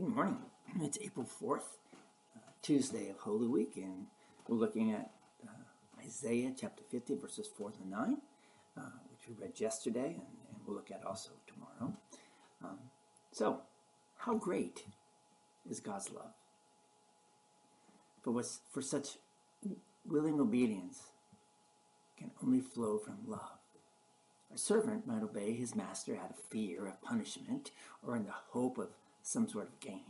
Good morning. It's April 4th, uh, Tuesday of Holy Week, and we're looking at uh, Isaiah chapter 50, verses 4 to 9, uh, which we read yesterday, and, and, we'll look at also tomorrow. Um, so, how great is God's love? For, what's, for such willing obedience can only flow from love. A servant might obey his master out of fear of punishment or in the hope of some sort of gain.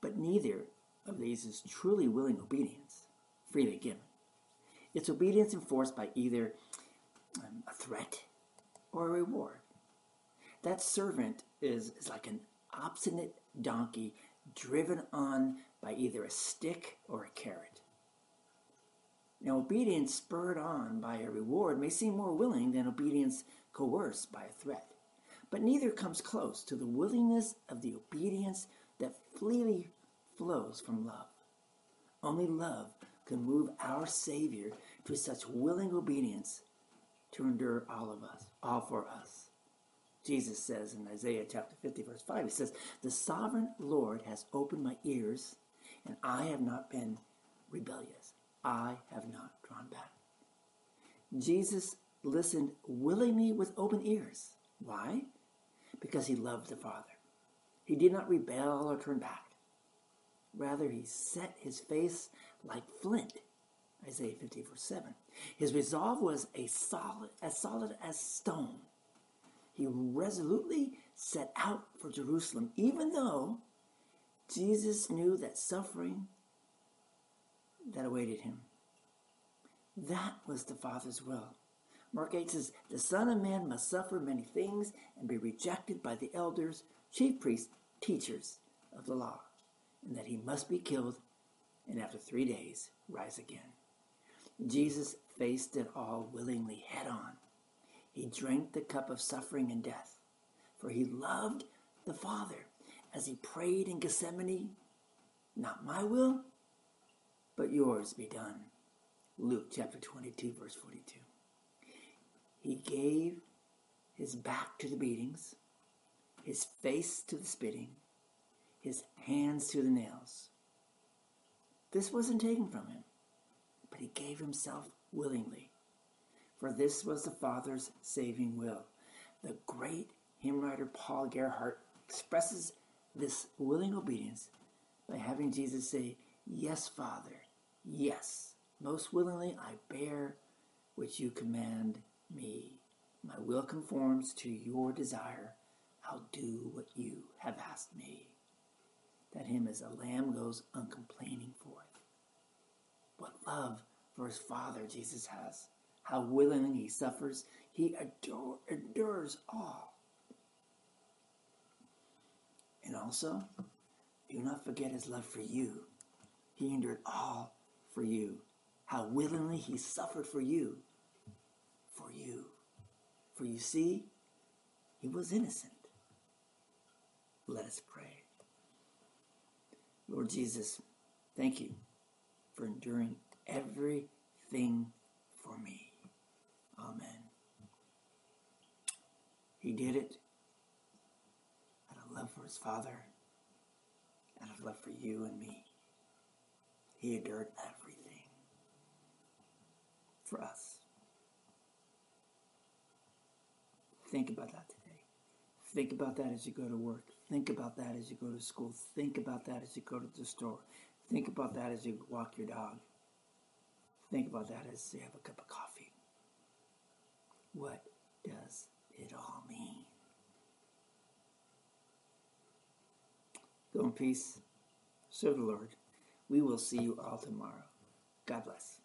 But neither of these is truly willing obedience, freely given. It's obedience enforced by either um, a threat or a reward. That servant is, is like an obstinate donkey driven on by either a stick or a carrot. Now, obedience spurred on by a reward may seem more willing than obedience coerced by a threat but neither comes close to the willingness of the obedience that freely flows from love. Only love can move our Savior to such willing obedience to endure all of us, all for us. Jesus says in Isaiah chapter 50, verse 5, He says, The sovereign Lord has opened my ears, and I have not been rebellious. I have not drawn back. Jesus listened willingly with open ears. Why? Because he loved the Father. He did not rebel or turn back. Rather, he set his face like flint. Isaiah 50, verse 7. His resolve was a solid, as solid as stone. He resolutely set out for Jerusalem, even though Jesus knew that suffering that awaited him. That was the Father's will. Mark 8 says, The Son of Man must suffer many things and be rejected by the elders, chief priests, teachers of the law, and that he must be killed and after three days rise again. Jesus faced it all willingly head on. He drank the cup of suffering and death, for he loved the Father as he prayed in Gethsemane, Not my will, but yours be done. Luke chapter 22, verse 42. He gave his back to the beatings, his face to the spitting, his hands to the nails. This wasn't taken from him, but he gave himself willingly. For this was the Father's saving will. The great hymn writer Paul Gerhardt expresses this willing obedience by having Jesus say, Yes, Father, yes, most willingly I bear which you command me. My will conforms to your desire. I'll do what you have asked me. That hymn as a lamb goes uncomplaining forth. What love for his Father Jesus has. How willingly he suffers. He adore, endures all. And also, do not forget his love for you. He endured all for you. How willingly he suffered for you for you. For you see, he was innocent. Let us pray. Lord Jesus, thank you for enduring everything for me. Amen. He did it out of love for his Father, out of love for you and me. He endured everything for us. Think about that today. Think about that as you go to work. Think about that as you go to school. Think about that as you go to the store. Think about that as you walk your dog. Think about that as you have a cup of coffee. What does it all mean? Go in peace. Serve the Lord. We will see you all tomorrow. God bless.